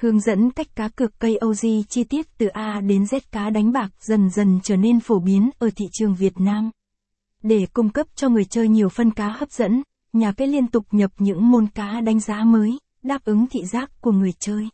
Hướng dẫn cách cá cược cây OG chi tiết từ A đến Z cá đánh bạc dần dần trở nên phổ biến ở thị trường Việt Nam. Để cung cấp cho người chơi nhiều phân cá hấp dẫn, nhà cái liên tục nhập những môn cá đánh giá mới, đáp ứng thị giác của người chơi.